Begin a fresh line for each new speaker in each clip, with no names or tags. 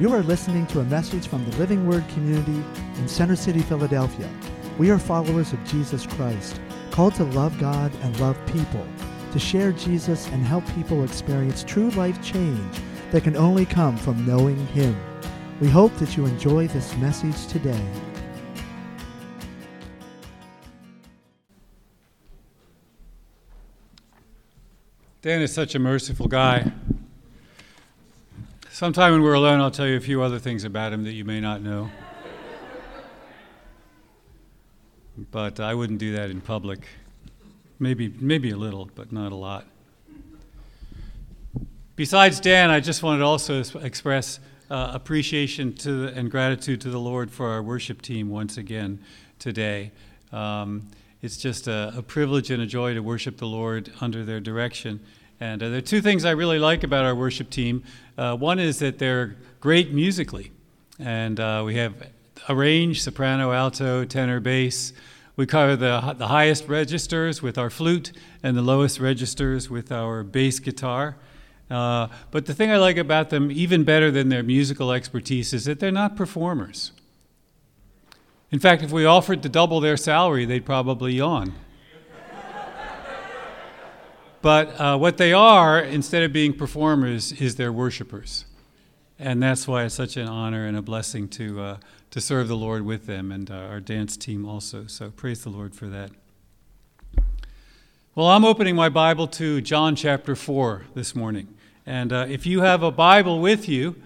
You are listening to a message from the Living Word community in Center City, Philadelphia. We are followers of Jesus Christ, called to love God and love people, to share Jesus and help people experience true life change that can only come from knowing Him. We hope that you enjoy this message today.
Dan is such a merciful guy. Sometime when we're alone, I'll tell you a few other things about him that you may not know. But I wouldn't do that in public. Maybe, maybe a little, but not a lot. Besides Dan, I just wanted to also express uh, appreciation to the, and gratitude to the Lord for our worship team once again today. Um, it's just a, a, privilege and a joy to worship the Lord under their direction. And uh, there are two things I really like about our worship team. Uh, one is that they're great musically, and uh, we have a range soprano, alto, tenor, bass. We cover the, the highest registers with our flute and the lowest registers with our bass guitar. Uh, but the thing I like about them, even better than their musical expertise, is that they're not performers. In fact, if we offered to double their salary, they'd probably yawn. But uh, what they are, instead of being performers, is they're worshipers. And that's why it's such an honor and a blessing to, uh, to serve the Lord with them and uh, our dance team also. So praise the Lord for that. Well, I'm opening my Bible to John chapter 4 this morning. And uh, if you have a Bible with you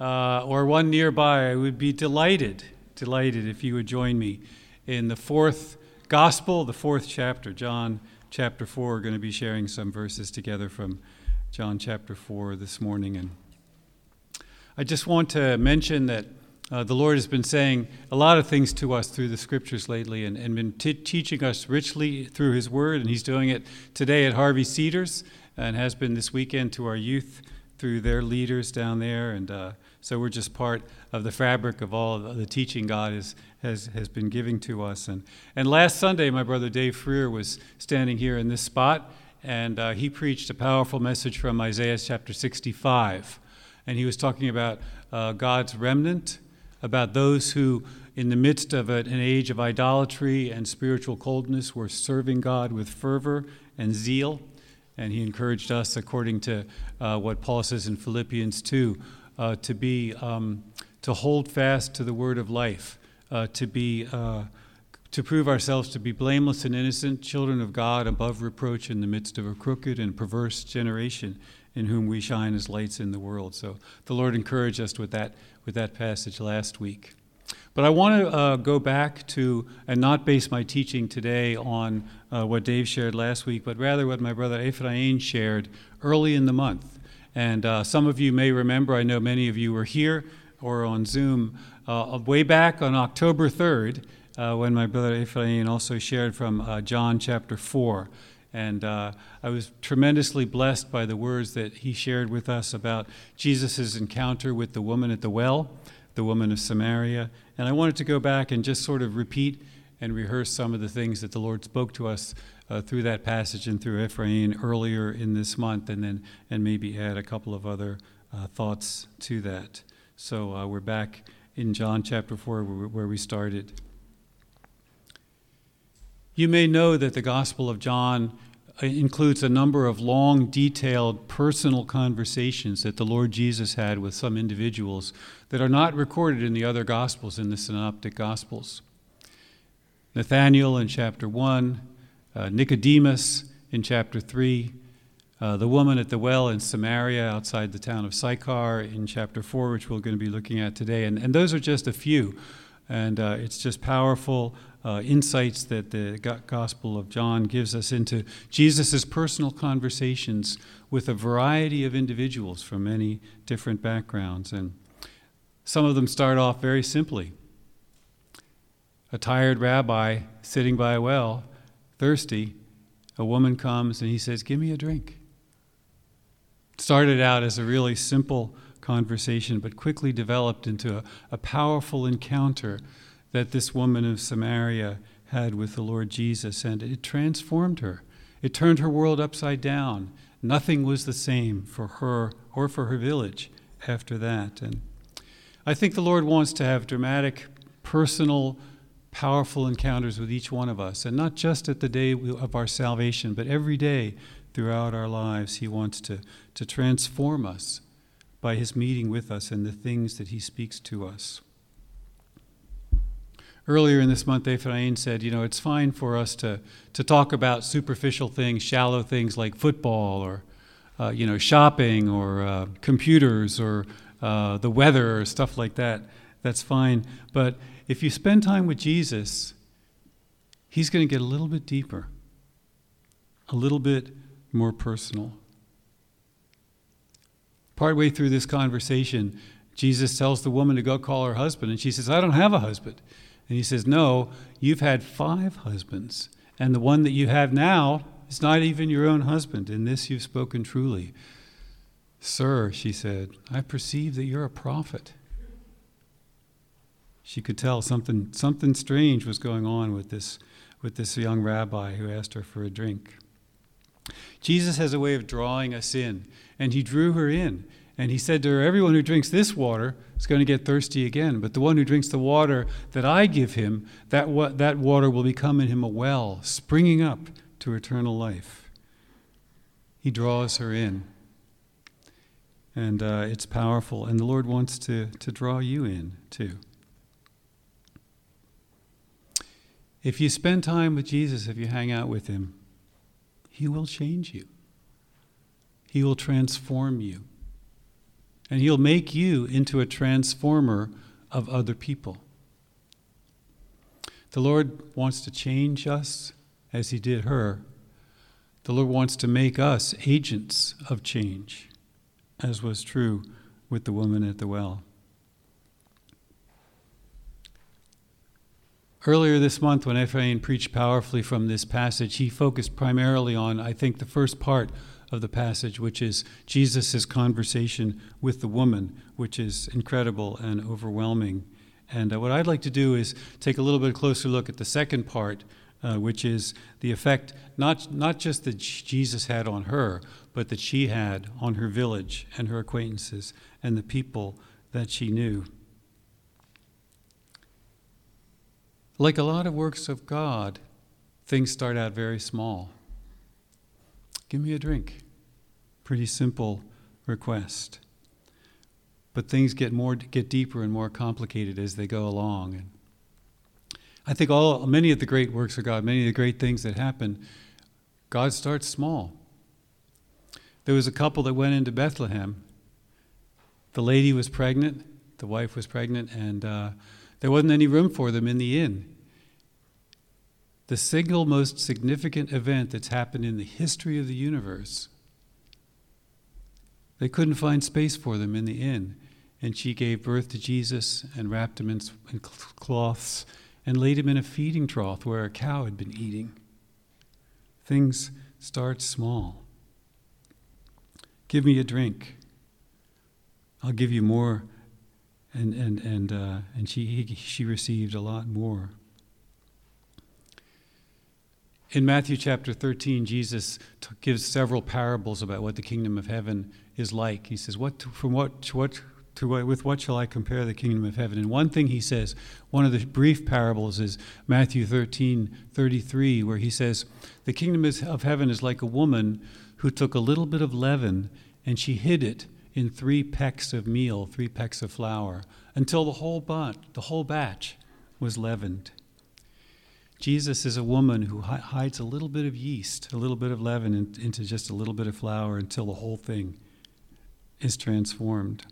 uh, or one nearby, I would be delighted delighted if you would join me in the fourth gospel, the fourth chapter, John chapter 4. We're going to be sharing some verses together from John chapter 4 this morning. And I just want to mention that uh, the Lord has been saying a lot of things to us through the scriptures lately and, and been t- teaching us richly through His Word. And He's doing it today at Harvey Cedars and has been this weekend to our youth through their leaders down there. And uh, so we're just part of the fabric of all of the teaching God is, has, has been giving to us. And, and last Sunday, my brother Dave Freer was standing here in this spot, and uh, he preached a powerful message from Isaiah chapter 65. And he was talking about uh, God's remnant, about those who, in the midst of an age of idolatry and spiritual coldness, were serving God with fervor and zeal. And he encouraged us, according to uh, what Paul says in Philippians 2, uh, to be um, to hold fast to the word of life, uh, to be uh, to prove ourselves to be blameless and innocent, children of God, above reproach in the midst of a crooked and perverse generation, in whom we shine as lights in the world. So the Lord encouraged us with that with that passage last week. But I want to uh, go back to and not base my teaching today on uh, what Dave shared last week, but rather what my brother Ephraim shared early in the month. And uh, some of you may remember, I know many of you were here or on Zoom, uh, way back on October 3rd, uh, when my brother Ephraim also shared from uh, John chapter 4. And uh, I was tremendously blessed by the words that he shared with us about Jesus' encounter with the woman at the well, the woman of Samaria. And I wanted to go back and just sort of repeat and rehearse some of the things that the Lord spoke to us uh, through that passage and through Ephraim earlier in this month, and then and maybe add a couple of other uh, thoughts to that. So uh, we're back in John chapter 4 where we started. You may know that the Gospel of John uh, includes a number of long, detailed, personal conversations that the Lord Jesus had with some individuals that are not recorded in the other Gospels, in the Synoptic Gospels. Nathanael in chapter 1, uh, Nicodemus in chapter 3, uh, the woman at the well in Samaria outside the town of Sychar in chapter 4, which we're going to be looking at today. And, and those are just a few. And uh, it's just powerful uh, insights that the Gospel of John gives us into Jesus' personal conversations with a variety of individuals from many different backgrounds. And some of them start off very simply. A tired rabbi sitting by a well thirsty, a woman comes and he says, Give me a drink. started out as a really simple conversation, but quickly developed into a, a powerful encounter that this woman of Samaria had with the Lord Jesus, and it transformed her. It turned her world upside down. Nothing was the same for her or for her village after that. And I think the Lord wants to have dramatic, personal, powerful encounters with each one of us, and not just at the day of our salvation, but every day throughout our lives. He wants to, to transform us by His meeting with us and the things that He speaks to us. Earlier in this month, Ephraim said, you know, it's fine for us to, to talk about superficial things, shallow things like football or, uh, you know, shopping or uh, computers or uh, the weather or stuff like that. That's fine. But if you spend time with Jesus, He's going to get a little bit deeper, a little bit more personal. Partway through this conversation, Jesus tells the woman to go call her husband, and she says, I don't have a husband. And he says, No, you've had five husbands, and the one that you have now is not even your own husband. In this you've spoken truly. Sir, she said, I perceive that you're a prophet. She could tell something, something strange was going on with this, with this young rabbi who asked her for a drink. Jesus has a way of drawing us in, and he drew her in. And he said to her, Everyone who drinks this water is going to get thirsty again. But the one who drinks the water that I give him, that, wa- that water will become in him a well, springing up to eternal life. He draws her in. And uh, it's powerful. And the Lord wants to, to draw you in, too. If you spend time with Jesus, if you hang out with him, he will change you. He will transform you and He'll make you into a transformer of other people. The Lord wants to change us as He did her. The Lord wants to make us agents of change, as was true with the woman at the well. Earlier this month, when Ephraim preached powerfully from this passage, he focused primarily on, I think, the first part of the passage, which is Jesus' conversation with the woman, which is incredible and overwhelming. And uh, what I'd like to do is take a little bit closer look at the second part, uh, which is the effect not, not just that Jesus had on her, but that she had on her village and her acquaintances and the people that she knew. Like a lot of works of God, things start out very small. Give me a drink. Pretty simple request. But things get more get deeper and more complicated as they go along. And I think all many of the great works of God, many of the great things that happen, God starts small. There was a couple that went into Bethlehem. The lady was pregnant, the wife was pregnant, and uh, there wasn't any room for them in the inn the single most significant event that's happened in the history of the universe. They couldn't find space for them in the inn. And she gave birth to Jesus and wrapped him in, cloths and laid him in a feeding trough where a cow had been eating. Things start small. Give me a drink. I'll give you more. And, and, and, uh, and she, he, she received a lot more. In Matthew chapter 13, Jesus t- gives several parables about what the kingdom of heaven is like. He says, "What from what what to what, with what shall I compare the kingdom of heaven?" And one thing he says, one of the brief parables is Matthew 13, 33, where he says, "The kingdom of heaven is like a woman who took a little bit of leaven and she hid it in three pecks of meal, three pecks of flour, until the whole bunch, the whole batch was leavened." Jesus is a woman who hides a little bit of yeast, a little bit of leaven in, into just a little bit of flour until the whole thing is transformed.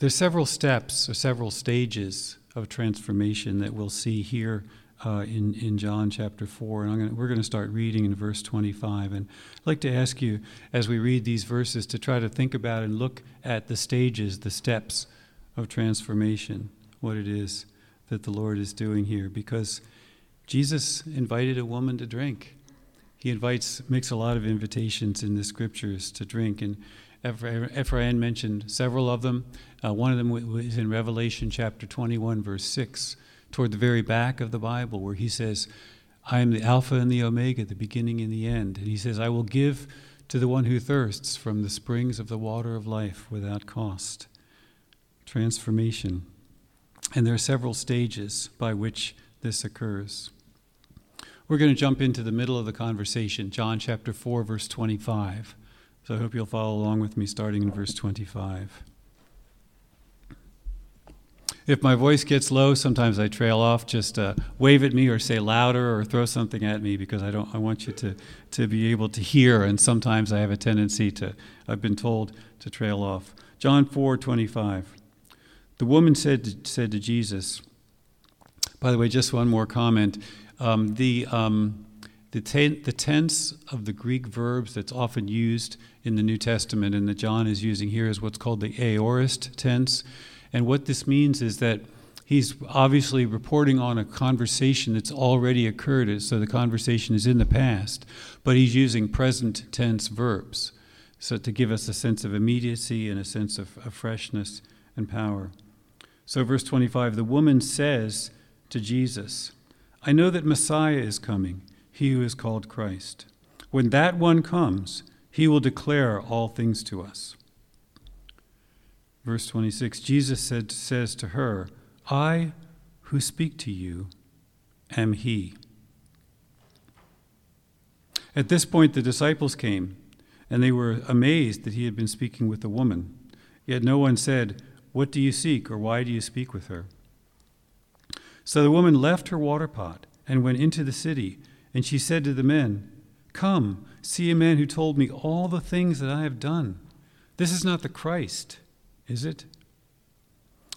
There's several steps or several stages of transformation that we'll see here uh, in, in John chapter 4. And gonna, we're going to start reading in verse 25. And I'd like to ask you, as we read these verses, to try to think about and look at the stages, the steps of transformation, what it is that the Lord is doing here because Jesus invited a woman to drink. He invites, makes a lot of invitations in the scriptures to drink. And Ephraim mentioned several of them. Uh, one of them is in Revelation chapter 21, verse 6, toward the very back of the Bible, where he says, I am the Alpha and the Omega, the beginning and the end. And he says, I will give to the one who thirsts from the springs of the water of life without cost. Transformation. And there are several stages by which this occurs. We're going to jump into the middle of the conversation, John chapter 4, verse 25. So I hope you'll follow along with me starting in verse 25. If my voice gets low, sometimes I trail off. Just uh, wave at me or say louder or throw something at me because I don't. I want you to, to be able to hear. And sometimes I have a tendency to. I've been told to trail off. John four twenty five. The woman said to, said to Jesus. By the way, just one more comment. Um, the um, the, ten, the tense of the Greek verbs that's often used in the New Testament and that John is using here is what's called the aorist tense. And what this means is that he's obviously reporting on a conversation that's already occurred, so the conversation is in the past, but he's using present tense verbs so to give us a sense of immediacy and a sense of, of freshness and power. So, verse 25 the woman says to Jesus, I know that Messiah is coming, he who is called Christ. When that one comes, he will declare all things to us. Verse 26 Jesus said, says to her, I who speak to you am he. At this point, the disciples came, and they were amazed that he had been speaking with a woman. Yet no one said, What do you seek, or why do you speak with her? So the woman left her water pot and went into the city, and she said to the men, Come, see a man who told me all the things that I have done. This is not the Christ is it?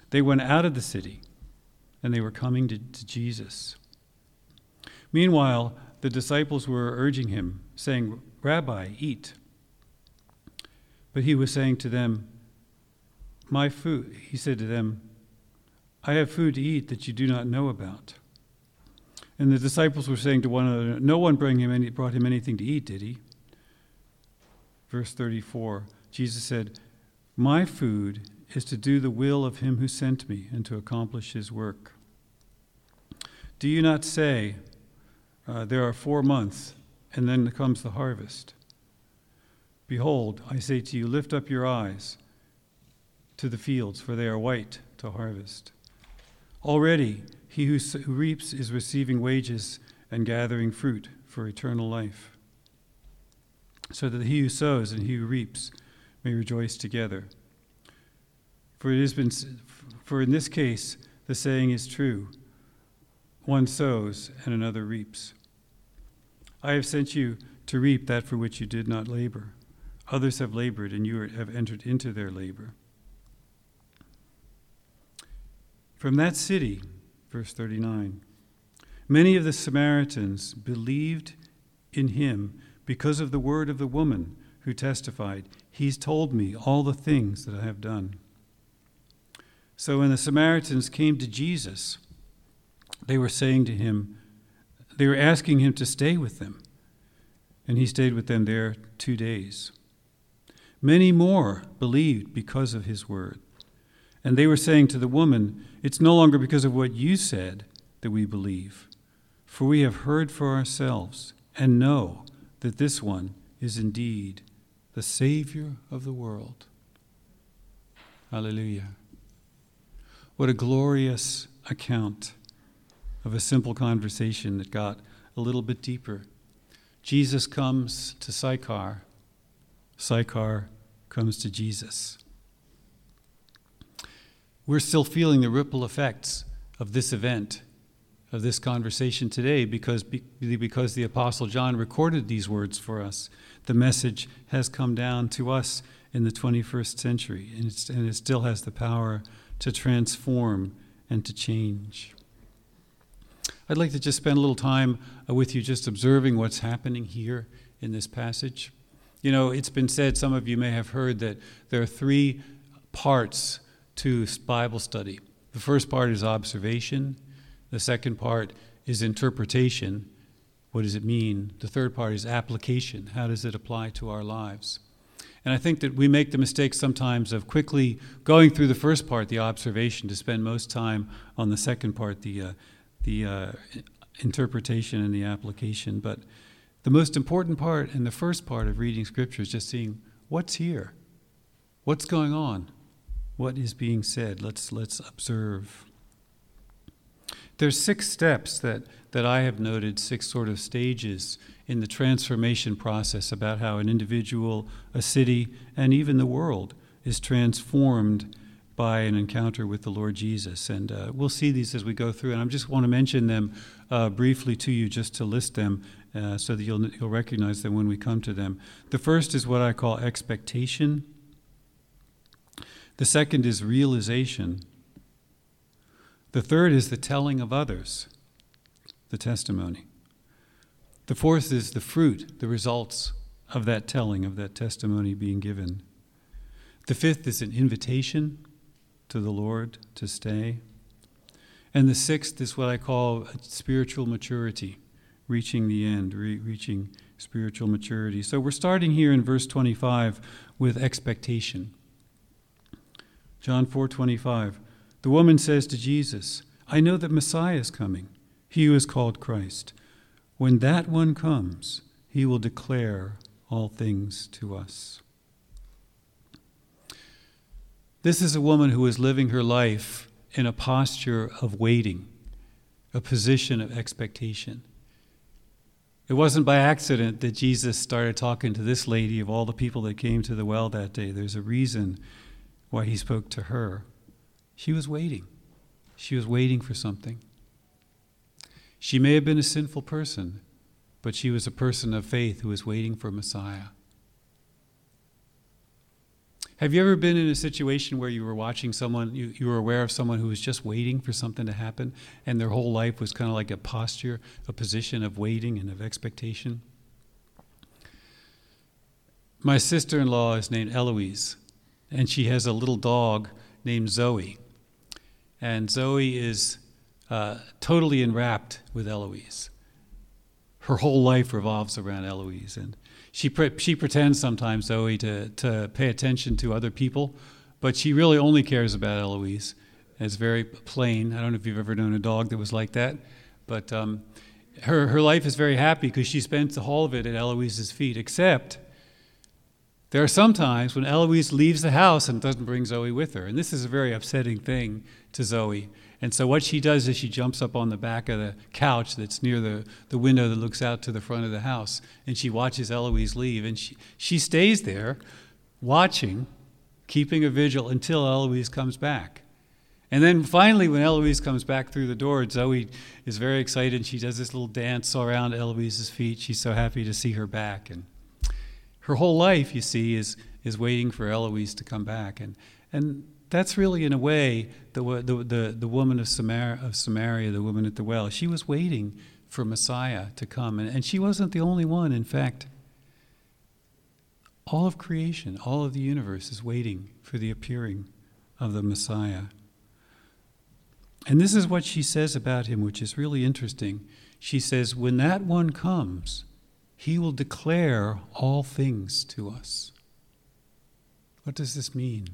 They went out of the city and they were coming to, to Jesus. Meanwhile, the disciples were urging him, saying, Rabbi, eat. But he was saying to them, My food, he said to them, I have food to eat that you do not know about. And the disciples were saying to one another, No one bring him any, brought him anything to eat, did he? Verse 34 Jesus said, my food is to do the will of him who sent me and to accomplish his work. Do you not say, uh, There are four months, and then comes the harvest? Behold, I say to you, lift up your eyes to the fields, for they are white to harvest. Already he who, reaps is receiving wages and gathering fruit for eternal life, so that he who sows and he who reaps may rejoice together. For it has been for in this case the saying is true one sows and another reaps. I have sent you to reap that for which you did not labor. Others have labored, and you have entered into their labor. From that city, verse 39, many of the Samaritans believed in him because of the word of the woman who testified, He's told me all the things that I have done. So when the Samaritans came to Jesus, they were saying to him, they were asking him to stay with them. And he stayed with them there two days. Many more believed because of his word. And they were saying to the woman, It's no longer because of what you said that we believe, for we have heard for ourselves and know that this one is indeed the Savior of the world. Hallelujah. What a glorious account of a simple conversation that got a little bit deeper. Jesus comes to Sychar, Sychar comes to Jesus. We're still feeling the ripple effects of this event of this conversation today because, because the Apostle John recorded these words for us. The message has come down to us in the 21st century, and, and it still has the power to transform and to change. I'd like to just spend a little time uh, with you just observing what's happening here in this passage. You know, it's been said, some of you may have heard, that there are three parts to Bible study. The first part is observation, the second part is interpretation. What does it mean? The third part is application. How does it apply to our lives? And I think that we make the mistake sometimes of quickly going through the first part, the observation, to spend most time on the second part, the, uh, the uh, interpretation and the application. But The most important part and the first part of reading Scripture is just seeing what's here, what's going on, what is being said. Let's, let's observe. There's six steps that, that I have noted, six sort of stages in the transformation process about how an individual, a city, and even the world is transformed by an encounter with the Lord Jesus. And uh, we'll see these as we go through. And I just want to mention them uh, briefly to you just to list them uh, so that you'll, you'll recognize them when we come to them. The first is what I call expectation, the second is realization. The third is the telling of others, the testimony. The fourth is the fruit, the results of that telling, of that testimony being given. The fifth is an invitation to the Lord to stay. And the sixth is what I call spiritual maturity, reaching the end, re- reaching spiritual maturity. So we're starting here in verse 25 with expectation. John 4:25. The woman says to Jesus, "I know that Messiah is coming, he who is called Christ. When that one comes, he will declare all things to us." This is a woman who is living her life in a posture of waiting, a position of expectation. It wasn't by accident that Jesus started talking to this lady of all the people that came to the well that day. There's a reason why he spoke to her. She was waiting. She was waiting for something. She may have been a sinful person, but she was a person of faith who was waiting for Messiah. Have you ever been in a situation where you were watching someone, you, you were aware of someone who was just waiting for something to happen, and their whole life was kind of like a posture, a position of waiting and of expectation? My sister in law is named Eloise, and she has a little dog named Zoe. And Zoe is uh, totally enwrapped with Eloise. Her whole life revolves around Eloise. And she, pre- she pretends sometimes, Zoe, to, to pay attention to other people, but she really only cares about Eloise. It's very plain. I don't know if you've ever known a dog that was like that, but um, her, her life is very happy because she spends the whole of it at Eloise's feet, except there are some times when Eloise leaves the house and doesn't bring Zoe with her. And this is a very upsetting thing to Zoe. And so what she does is she jumps up on the back of the couch that's near the, the window that looks out to the front of the house. And she watches Eloise leave. And she, she stays there watching, keeping a vigil until Eloise comes back. And then finally, when Eloise comes back through the door, Zoe is very excited. She does this little dance around Eloise's feet. She's so happy to see her back. And her whole life, you see, is, is waiting for Eloise to come back. And, and that's really, in a way, the, the, the, the woman of, Samar, of Samaria, the woman at the well. She was waiting for Messiah to come. And, and she wasn't the only one. In fact, all of creation, all of the universe is waiting for the appearing of the Messiah. And this is what she says about him, which is really interesting. She says, When that one comes, he will declare all things to us. What does this mean?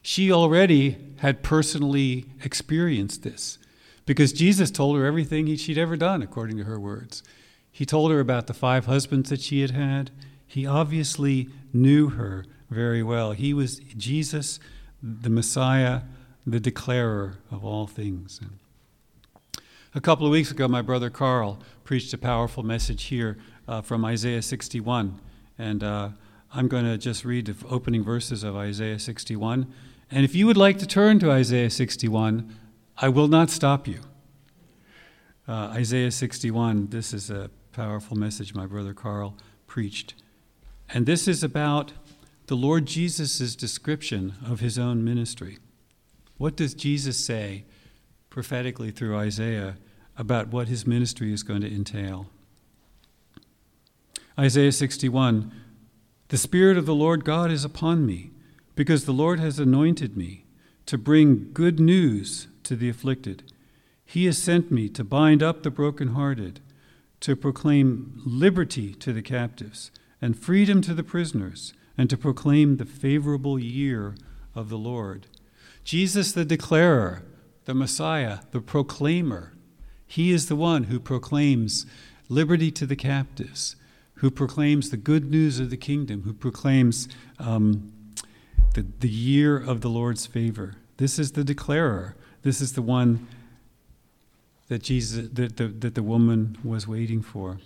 She already had personally experienced this because Jesus told her everything she'd ever done, according to her words. He told her about the five husbands that she had had. He obviously knew her very well. He was Jesus, the Messiah, the declarer of all things. A couple of weeks ago, my brother Carl preached a powerful message here uh, from Isaiah 61. And uh, I'm going to just read the opening verses of Isaiah 61. And if you would like to turn to Isaiah 61, I will not stop you. Uh, Isaiah 61, this is a powerful message my brother Carl preached. And this is about the Lord Jesus' description of his own ministry. What does Jesus say prophetically through Isaiah about what his ministry is going to entail. Isaiah 61 The Spirit of the Lord God is upon me, because the Lord has anointed me to bring good news to the afflicted. He has sent me to bind up the brokenhearted, to proclaim liberty to the captives, and freedom to the prisoners, and to proclaim the favorable year of the Lord. Jesus, the declarer, the Messiah, the proclaimer, he is the one who proclaims liberty to the captives, who proclaims the good news of the kingdom, who proclaims um, the, the year of the Lord's favor. This is the declarer. This is the one that Jesus that the, that the woman was waiting for.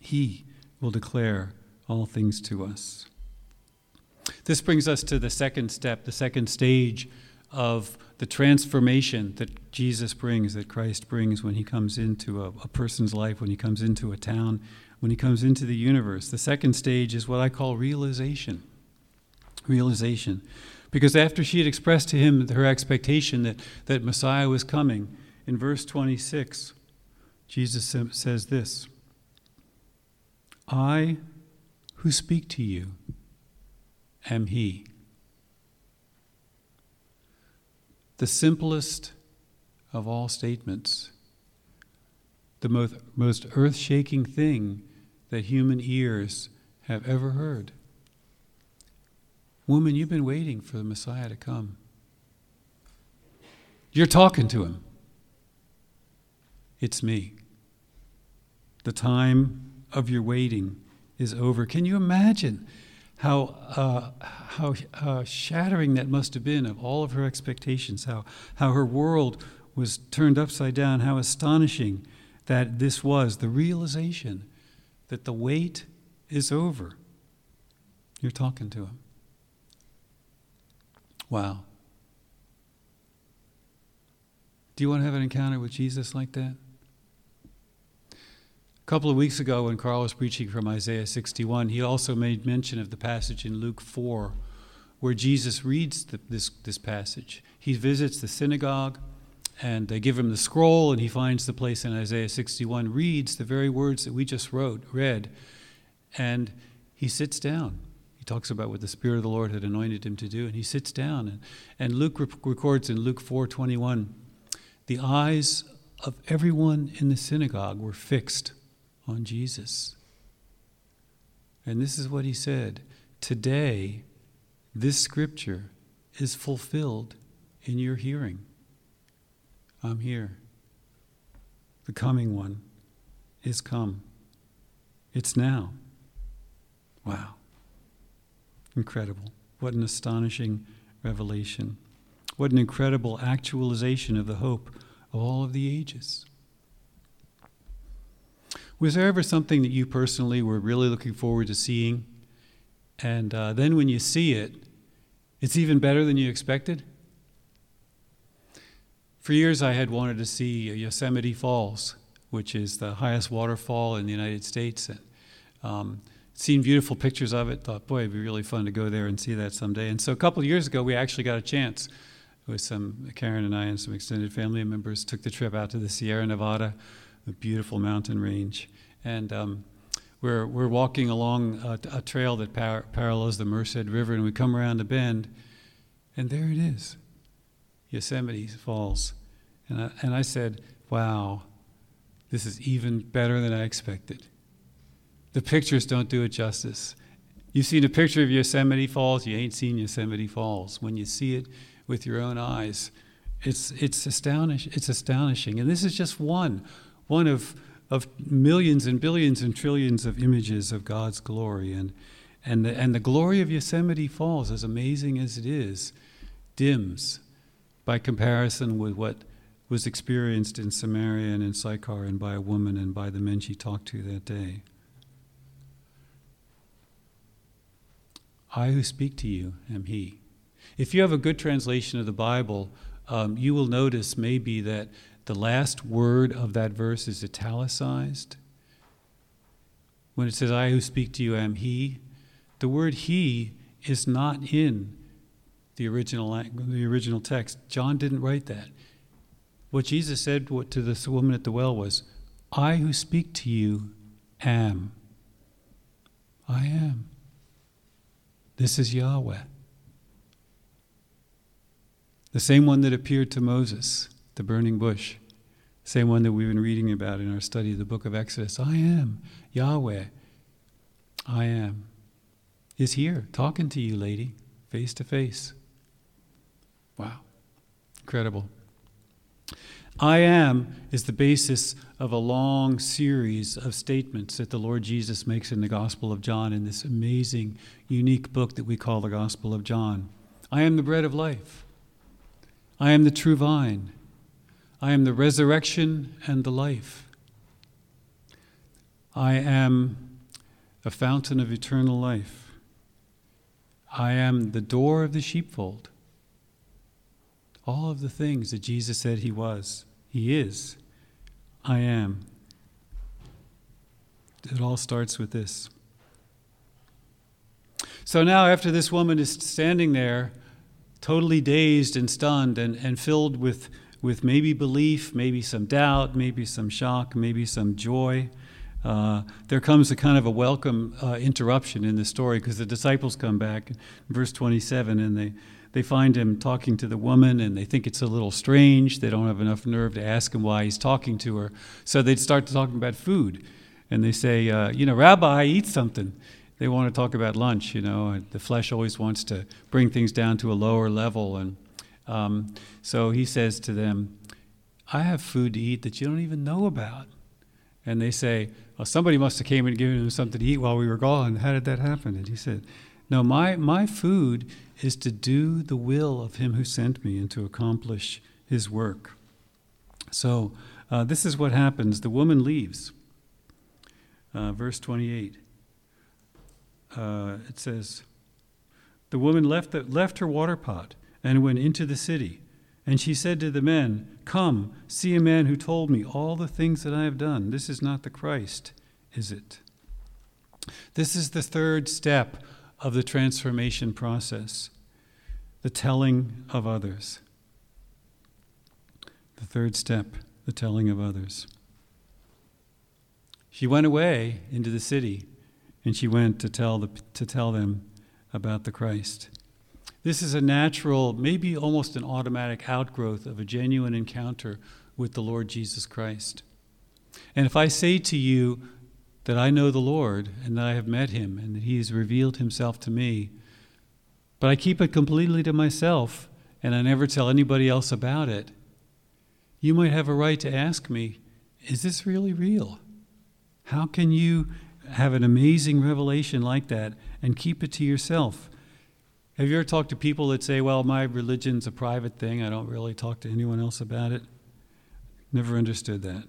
He will declare all things to us. This brings us to the second step, the second stage of the transformation that Jesus brings, that Christ brings when he comes into a, a, person's life, when he comes into a town, when he comes into the universe. The second stage is what I call realization. Realization. Because after she had expressed to him her expectation that, that Messiah was coming, in verse 26, Jesus says this I who speak to you am He. The simplest of all statements, the most, most earth shaking thing that human ears have ever heard. Woman, you've been waiting for the Messiah to come. You're talking to him. It's me. The time of your waiting is over. Can you imagine how, uh, how uh, shattering that must have been of all of her expectations, how, how her world was turned upside down, how astonishing that this was the realization that the wait is over. You're talking to him. Wow. Do you want to have an encounter with Jesus like that? Couple of weeks ago, when Carl was preaching from Isaiah 61, he also made mention of the passage in Luke 4 where Jesus reads the, this, this passage. He visits the synagogue and they give him the scroll and he finds the place in Isaiah 61, reads the very words that we just wrote, read, and he sits down. He talks about what the Spirit of the Lord had anointed him to do, and he sits down. And, and Luke records in Luke 4:21, the eyes of everyone in the synagogue were fixed on Jesus. And this is what he said Today, this scripture is fulfilled in your hearing. I'm here. The coming one is come. It's now. Wow. Incredible. What an astonishing revelation. What an incredible actualization of the hope of all of the ages. Was there ever something that you personally were really looking forward to seeing? And uh, then when you see it, it's even better than you expected? For years, I had wanted to see Yosemite Falls, which is the highest waterfall in the United States. And, um, seen beautiful pictures of it, thought, boy, it'd be really fun to go there and see that someday. And so a couple of years ago, we actually got a chance with some, Karen and I and some extended family members, took the trip out to the Sierra Nevada a beautiful mountain range. And um, we're, we're walking along a, a trail that par- parallels the Merced River, and we come around a bend, and there it is Yosemite Falls. And I, and I said, wow, this is even better than I expected. The pictures don't do it justice. You've seen a picture of Yosemite Falls, you ain't seen Yosemite Falls. When you see it with your own eyes, it's, it's, astonish, it's astonishing. And this is just one one of, of millions and billions and trillions of images of God's glory. And, and, the, and the glory of Yosemite Falls, as amazing as it is, dims by comparison with what was experienced in Samaria and in Sychar and by a woman and by the men she talked to that day. I who speak to you am He. If you have a good translation of the Bible, um, you will notice maybe that the last word of that verse is italicized. When it says, I who speak to you am He, the word He is not in the original, the original text. John didn't write that. What Jesus said to this woman at the well was, I who speak to you am. I am. This is Yahweh. The same one that appeared to Moses, the burning bush. Same one that we've been reading about in our study of the book of Exodus. I am Yahweh. I am. Is here talking to you, lady, face to face. Wow. Incredible. I am is the basis of a long series of statements that the Lord Jesus makes in the Gospel of John in this amazing, unique book that we call the Gospel of John. I am the bread of life. I am the true vine. I am the resurrection and the life. I am a fountain of eternal life. I am the door of the sheepfold. All of the things that Jesus said he was, he is. I am. It all starts with this. So now, after this woman is standing there, totally dazed and stunned and, and filled with, with maybe belief, maybe some doubt, maybe some shock, maybe some joy, uh, there comes a kind of a welcome uh, interruption in the story because the disciples come back verse 27 and they, they find him talking to the woman and they think it's a little strange. They don't have enough nerve to ask him why he's talking to her. So they start talking about food. And they say, uh, You know, Rabbi, eat something. They want to talk about lunch, you know. and The flesh always wants to bring things down to a lower level. And um, so he says to them, I have food to eat that you don't even know about. And they say, well, somebody must have came and given him something to eat while we were gone. How did that happen? And he said, No, my, my food is to do the will of him who sent me and to accomplish his work. So uh, this is what happens. The woman leaves. Uh, verse 28. Uh, it says, The woman left, the, left her water pot and went into the city. And she said to the men, Come, see a man who told me all the things that I have done. This is not the Christ, is it? This is the third step of the transformation process the telling of others. The third step, the telling of others. She went away into the city and she went to tell, the, to tell them about the Christ. This is a natural, maybe almost an automatic outgrowth of a genuine encounter with the Lord Jesus Christ. And if I say to you that I know the Lord and that I have met him and that he has revealed himself to me, but I keep it completely to myself and I never tell anybody else about it, you might have a right to ask me, is this really real? How can you have an amazing revelation like that and keep it to yourself? Have you ever talked to people that say, well, my religion's a private thing, I don't really talk to anyone else about it? Never understood that.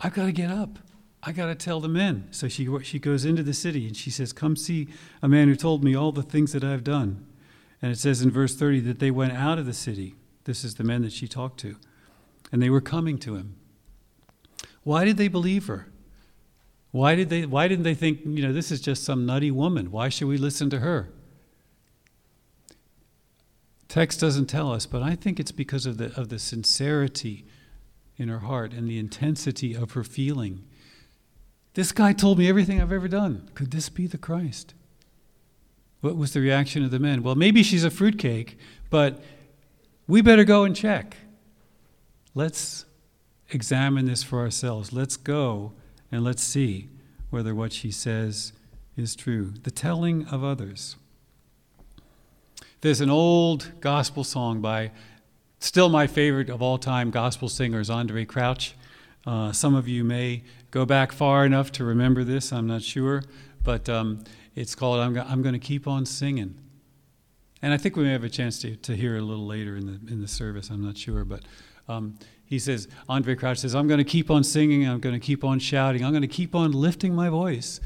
I've got to get up. I got to tell the men. So she, she goes into the city and she says, Come see a man who told me all the things that I've done. And it says in verse 30 that they went out of the city. This is the men that she talked to. And they were coming to him. Why did they believe her? Why, did they, why didn't they think, you know, this is just some nutty woman? Why should we listen to her? Text doesn't tell us, but I think it's because of the, of the sincerity in her heart and the intensity of her feeling. This guy told me everything I've ever done. Could this be the Christ? What was the reaction of the men? Well, maybe she's a fruitcake, but we better go and check. Let's examine this for ourselves. Let's go and let's see whether what she says is true. The telling of others. There's an old gospel song by still my favorite of all time gospel singers, Andraé Crouch. Uh, some of you may go back far enough to remember this, I'm not sure, but um, it's called I'm, I'm Going to Keep On Singing. And I think we may have a chance to, to hear it a little later in the, in the service, I'm not sure, but um, he says, Andraé Crouch says, I'm going to keep on singing, I'm going to keep on shouting, I'm going to keep on lifting my voice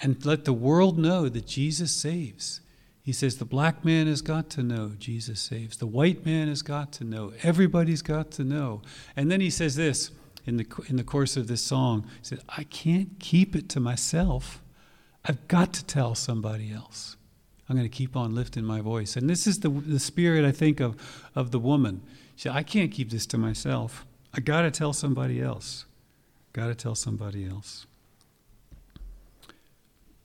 and let the world know that Jesus saves. He says, the black man has got to know Jesus saves. The white man has got to know. Everybody's got to know. And then he says this in the, in the course of this song He said, I can't keep it to myself. I've got to tell somebody else. I'm going to keep on lifting my voice. And this is the, the spirit, I think, of, of the woman. Said, I can't keep this to myself. I got to tell somebody else. Got to tell somebody else.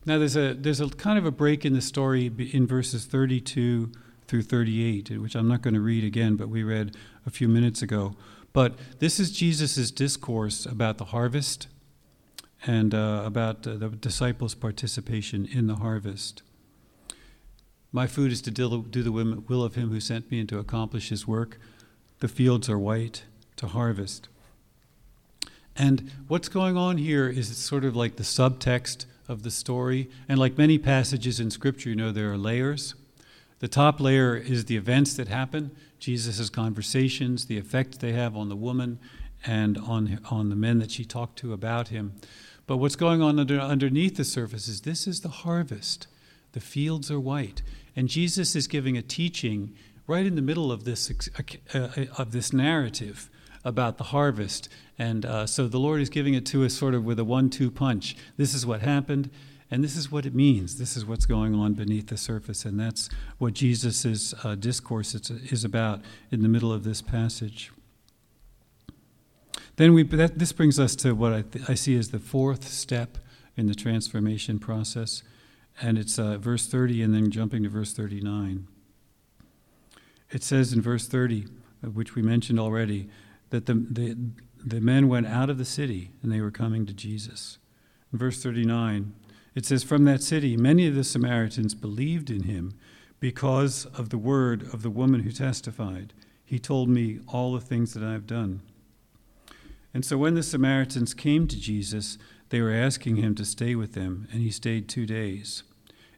Now, there's a, there's a kind of a break in the story in verses 32 through 38, which I'm not going to read again, but we read a few minutes ago. But this is Jesus' discourse about the harvest and uh, about uh, the disciples' participation in the harvest. My food is to do the will of him who sent me and to accomplish his work. The fields are white to harvest. And what's going on here is it's sort of like the subtext of the story. And like many passages in Scripture, you know, there are layers. The top layer is the events that happen, Jesus' conversations, the effect they have on the woman and on, on the men that she talked to about him. But what's going on under, underneath the surface is this is the harvest. The fields are white. And Jesus is giving a teaching right in the middle of this, uh, uh, of this narrative about the harvest. And uh, so the Lord is giving it to us sort of with a one two punch. This is what happened, and this is what it means. This is what's going on beneath the surface. And that's what Jesus' uh, discourse is about in the middle of this passage. Then we, that, this brings us to what I, th- I see as the fourth step in the transformation process, and it's uh, verse 30 and then jumping to verse 39. It says in verse 30, uh, which we mentioned already, that the, the, the men went out of the city and they were coming to Jesus. In verse 39, it says, From that city, many of the Samaritans believed in him because of the word of the woman who testified. He told me all the things that I have done. And so when the Samaritans came to Jesus, they were asking him to stay with them, and he stayed two days.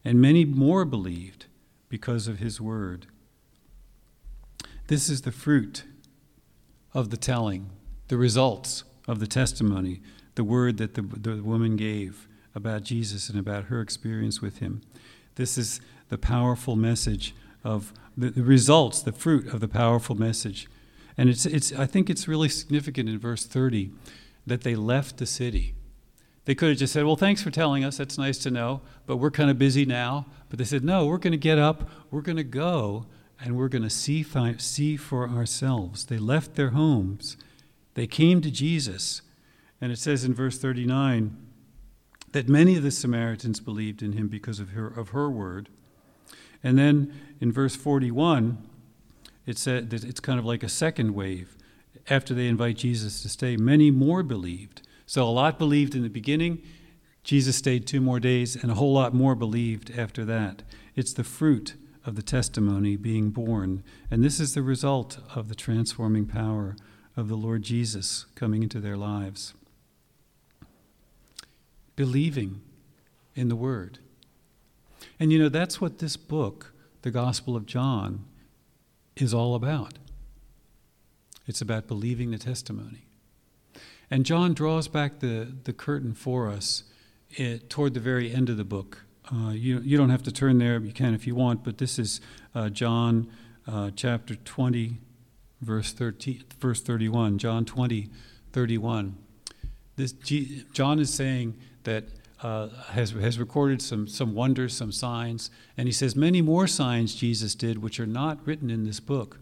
And many more believed because of his word. This is the fruit of the telling, the results of the testimony, the word that the, the woman gave about Jesus and about her experience with him. This is the powerful message of the, the results, the fruit of the powerful message and it's, it's, I think it's really significant in verse 30 that they left the city. They could have just said, Well, thanks for telling us. That's nice to know, but we're kind of busy now. But they said, No, we're going to get up, we're going to go, and we're going to see, see for ourselves. They left their homes, they came to Jesus. And it says in verse 39 that many of the Samaritans believed in him because of her, of her word. And then in verse 41, it said that it's kind of like a second wave. After they invite Jesus to stay, many more believed. So a lot believed in the beginning. Jesus stayed two more days, and a whole lot more believed after that. It's the fruit of the testimony being borne. And this is the result of the transforming power of the Lord Jesus coming into their lives. Believing in the Word. And you know, that's what this book, the Gospel of John, is all about. It's about believing the testimony. And John draws back the, the curtain for us it, eh, toward the very end of the book. Uh, you, you don't have to turn there, you can if you want, but this is uh, John uh, chapter 20, verse, 13, verse 31. John 20, 31. This, John is saying that uh, has, has recorded some, some wonders, some signs, and he says, Many more signs Jesus did, which are not written in this book.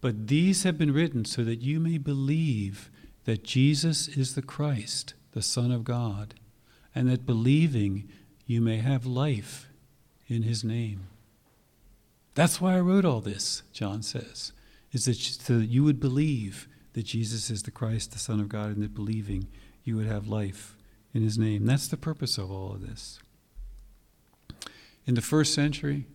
But these have been written so that you may believe that Jesus is the Christ, the Son of God, and that believing you may have life in his name. That's why I wrote all this, John says, is that so that you would believe that Jesus is the Christ, the Son of God, and that believing you would have life in his name. That's the purpose of all of this. In the first century,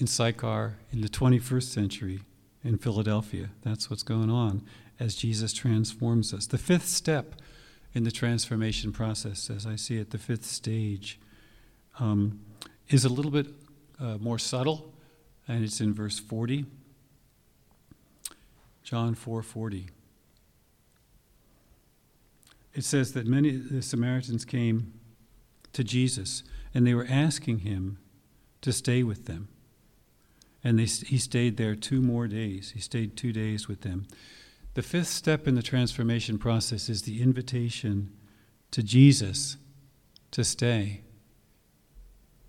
in Sychar, in the 21st century, in Philadelphia, that's what's going on as Jesus transforms us. The fifth step in the transformation process, as I see it, the fifth stage, um, is a little bit uh, more subtle, and it's in verse 40. John 4:40 it says that many of the Samaritans came to Jesus and they were asking him to stay with them. And they, he stayed there two more days. He stayed two days with them. The fifth step in the transformation process is the invitation to Jesus to stay.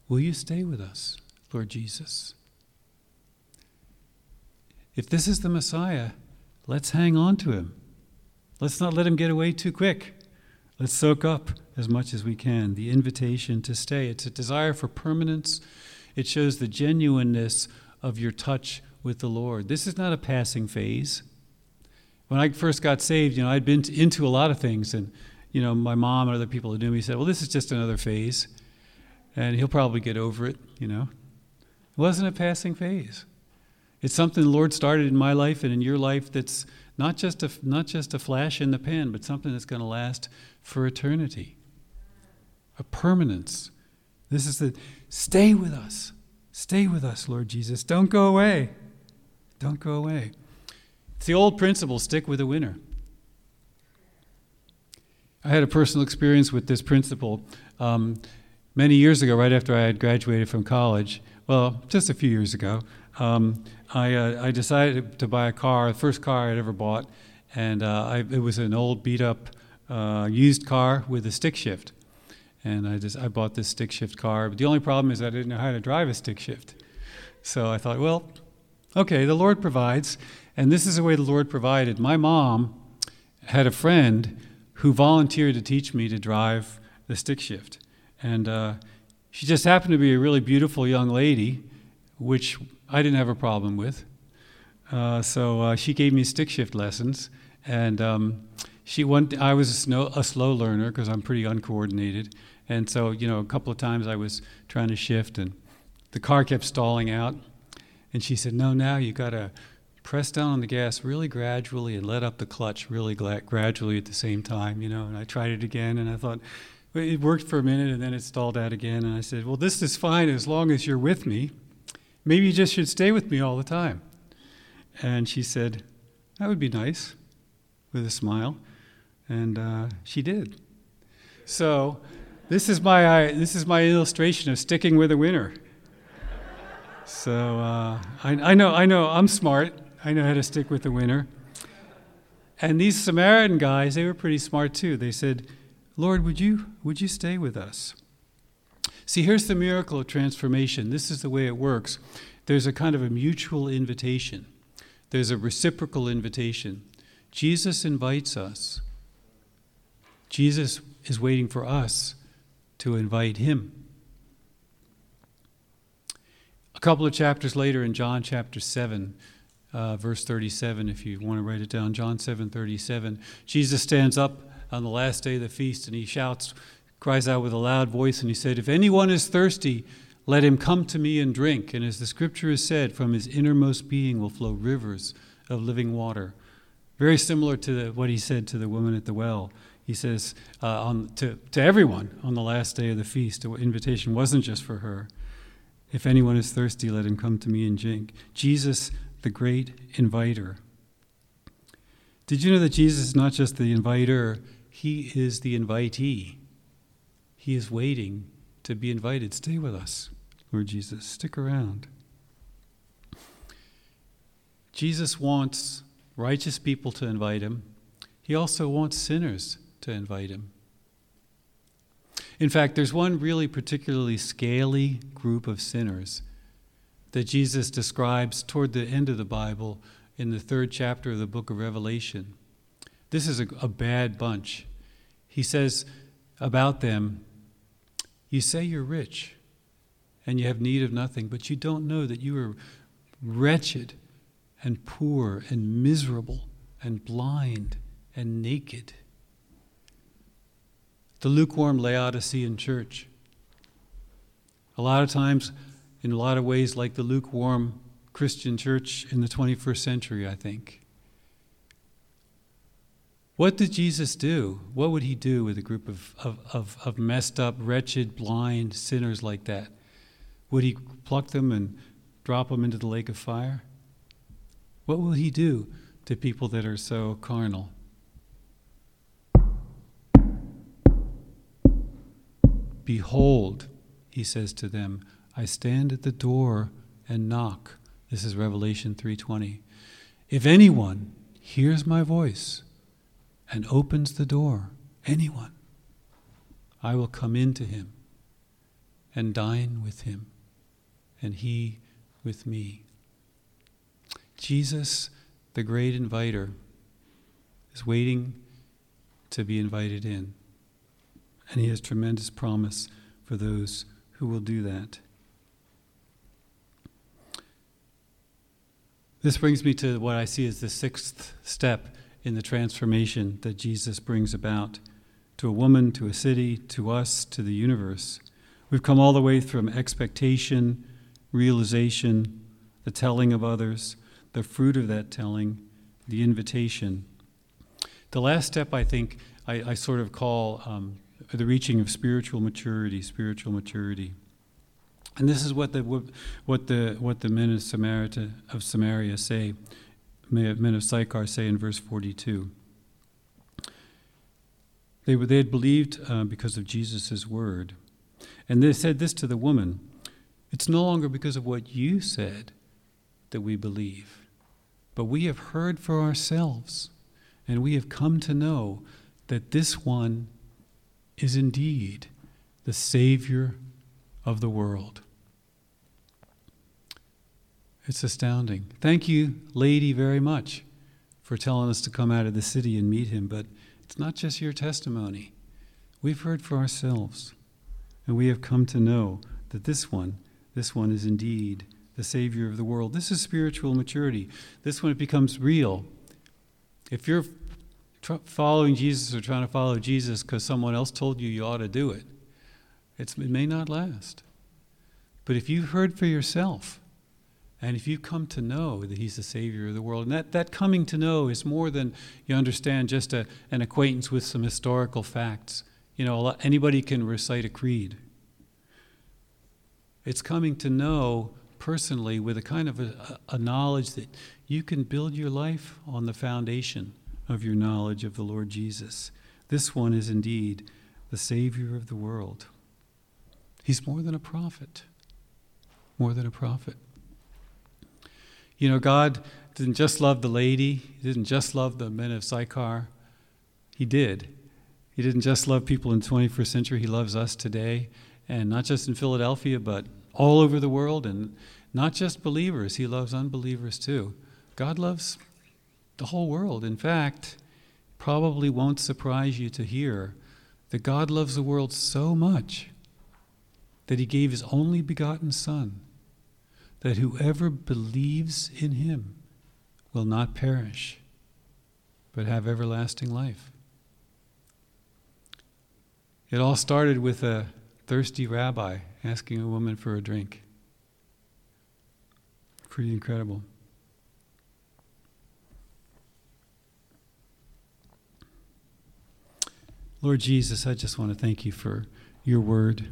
Will you stay with us, Lord Jesus? If this is the Messiah, let's hang on to him. Let's not let him get away too quick. Let's soak up as much as we can the invitation to stay. It's a desire for permanence. It shows the genuineness of your touch with the Lord. This is not a passing phase. When I first got saved, you know, I'd been into a lot of things, and you know, my mom and other people who knew me said, "Well, this is just another phase, and he'll probably get over it," you know. It wasn't a passing phase. It's something the Lord started in my life and in your life that's not just a, not just a flash in the pan, but something that's going to last for eternity. A permanence. This is the stay with us. Stay with us, Lord Jesus. Don't go away. Don't go away. It's the old principle stick with the winner. I had a personal experience with this principle um, many years ago, right after I had graduated from college. Well, just a few years ago. Um, I, uh, I, decided to buy a car, the first car I'd ever bought, and uh, I, it was an old beat up uh, used car with a stick shift. And I just I bought this stick shift car. But the only problem is I didn't know how to drive a stick shift. So I thought, well, okay, the Lord provides. And this is the way the Lord provided. My mom had a friend who volunteered to teach me to drive the stick shift. And uh, she just happened to be a really beautiful young lady, which I didn't have a problem with. Uh, so uh, she gave me stick shift lessons. And um, she went, I was a, snow, a slow learner because I'm pretty uncoordinated. And so, you know, a couple of times I was trying to shift and the car kept stalling out. And she said, No, now you got to press down on the gas really gradually and let up the clutch really gra- gradually at the same time, you know. And I tried it again and I thought, it worked for a minute and then it stalled out again. And I said, Well, this is fine as long as you're with me. Maybe you just should stay with me all the time. And she said, That would be nice, with a smile. And uh, she did. So, this is my this is my illustration of sticking with a winner. So uh, I, I know I know I'm smart. I know how to stick with the winner. And these Samaritan guys, they were pretty smart too. They said, "Lord, would you would you stay with us?" See, here's the miracle of transformation. This is the way it works. There's a kind of a mutual invitation. There's a reciprocal invitation. Jesus invites us. Jesus is waiting for us to invite him. A couple of chapters later in John chapter 7, uh, verse 37, if you want to write it down, John 7 37, Jesus stands up on the last day of the feast and he shouts, cries out with a loud voice, and he said, If anyone is thirsty, let him come to me and drink. And as the scripture has said, from his innermost being will flow rivers of living water. Very similar to the, what he said to the woman at the well he says uh, on, to, to everyone on the last day of the feast, the invitation wasn't just for her. If anyone is thirsty, let him come to me and drink. Jesus, the great inviter. Did you know that Jesus is not just the inviter, he is the invitee? He is waiting to be invited. Stay with us, Lord Jesus. Stick around. Jesus wants righteous people to invite him. He also wants sinners to invite him. In fact, there's one really particularly scaly group of sinners that Jesus describes toward the end of the Bible in the third chapter of the book of Revelation. This is a, a bad bunch. He says about them, You say you're rich and you have need of nothing, but you don't know that you are wretched and poor and miserable and blind and naked the lukewarm Laodicean church. A lot of times, in a lot of ways, like the lukewarm Christian church in the 21st century, I think. What did Jesus do? What would he do with a group of, of, of, of messed up, wretched, blind sinners like that? Would he pluck them and drop them into the lake of fire? What will he do to people that are so carnal? Behold, he says to them, I stand at the door and knock. This is Revelation 3:20. If anyone hears my voice and opens the door, anyone, I will come into him and dine with him, and he with me. Jesus, the great inviter, is waiting to be invited in. And he has tremendous promise for those who will do that. This brings me to what I see as the sixth step in the transformation that Jesus brings about to a woman, to a city, to us, to the universe. We've come all the way from expectation, realization, the telling of others, the fruit of that telling, the invitation. The last step, I think, I, I sort of call um, the reaching of spiritual maturity, spiritual maturity. And this is what the, what the, what the men of Samaria, of Samaria say, men of Sychar say in verse 42. They, were, they had believed uh, because of Jesus' word. And they said this to the woman It's no longer because of what you said that we believe, but we have heard for ourselves, and we have come to know that this one is indeed the Savior of the world. It's astounding. Thank you, lady, very much for telling us to come out of the city and meet him, but it's not just your testimony. We've heard for ourselves, and we have come to know that this one, this one is indeed the Savior of the world. This is spiritual maturity. This one, it becomes real. If you're tr- following Jesus or trying to follow Jesus because someone else told you you ought to do it, it may not last. But if you've heard for yourself, and if you come to know that He's the Savior of the world, and that, that coming to know is more than you understand just a, an acquaintance with some historical facts. You know, anybody can recite a creed. It's coming to know personally with a kind of a, a knowledge that you can build your life on the foundation of your knowledge of the Lord Jesus. This one is indeed the Savior of the world. He's more than a prophet. More than a prophet. You know, God didn't just love the lady, He didn't just love the men of Sychar. He did. He didn't just love people in the 21st century, He loves us today. And not just in Philadelphia, but all over the world. And not just believers, He loves unbelievers too. God loves the whole world. In fact, probably won't surprise you to hear that God loves the world so much that He gave His only begotten Son that whoever believes in him will not perish, but have everlasting life. It all started with a thirsty rabbi asking a woman for a drink. Pretty incredible. Lord Jesus, I just want to thank you for your word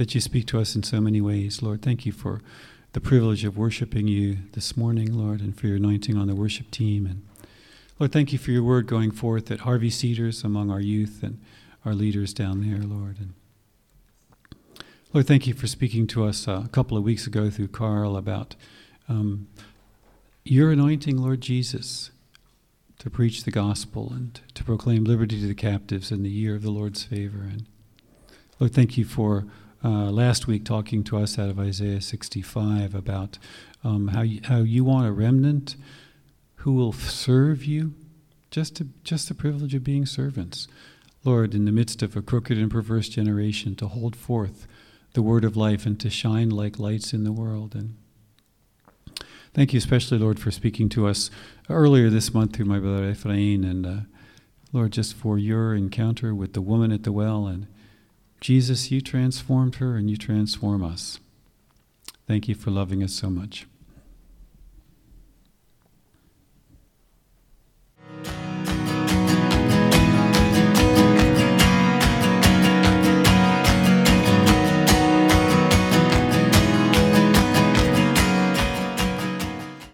that you speak to us in so many ways. Lord, thank you for the privilege of worshiping you this morning, Lord, and for your anointing on the worship team. And Lord, thank you for your word going forth at Harvey Cedars among our youth and our leaders down there, Lord. And Lord, thank you for speaking to us uh, a couple of weeks ago through Carl about um, your anointing, Lord Jesus, to preach the gospel and to proclaim liberty to the captives in the year of the Lord's favor. And Lord, thank you for uh, last week talking to us out of Isaiah 65 about um, how, you, how you want a remnant who will serve you, just, to, just the privilege of being servants. Lord, in the midst of a crooked and perverse generation, to hold forth the word of life and to shine like lights in the world. And thank you especially, Lord, for speaking to us earlier this month through my brother Ephraim, and uh, Lord, just for your encounter with the woman at the well and Jesus, you transformed her and you transform us. Thank you for loving us so much.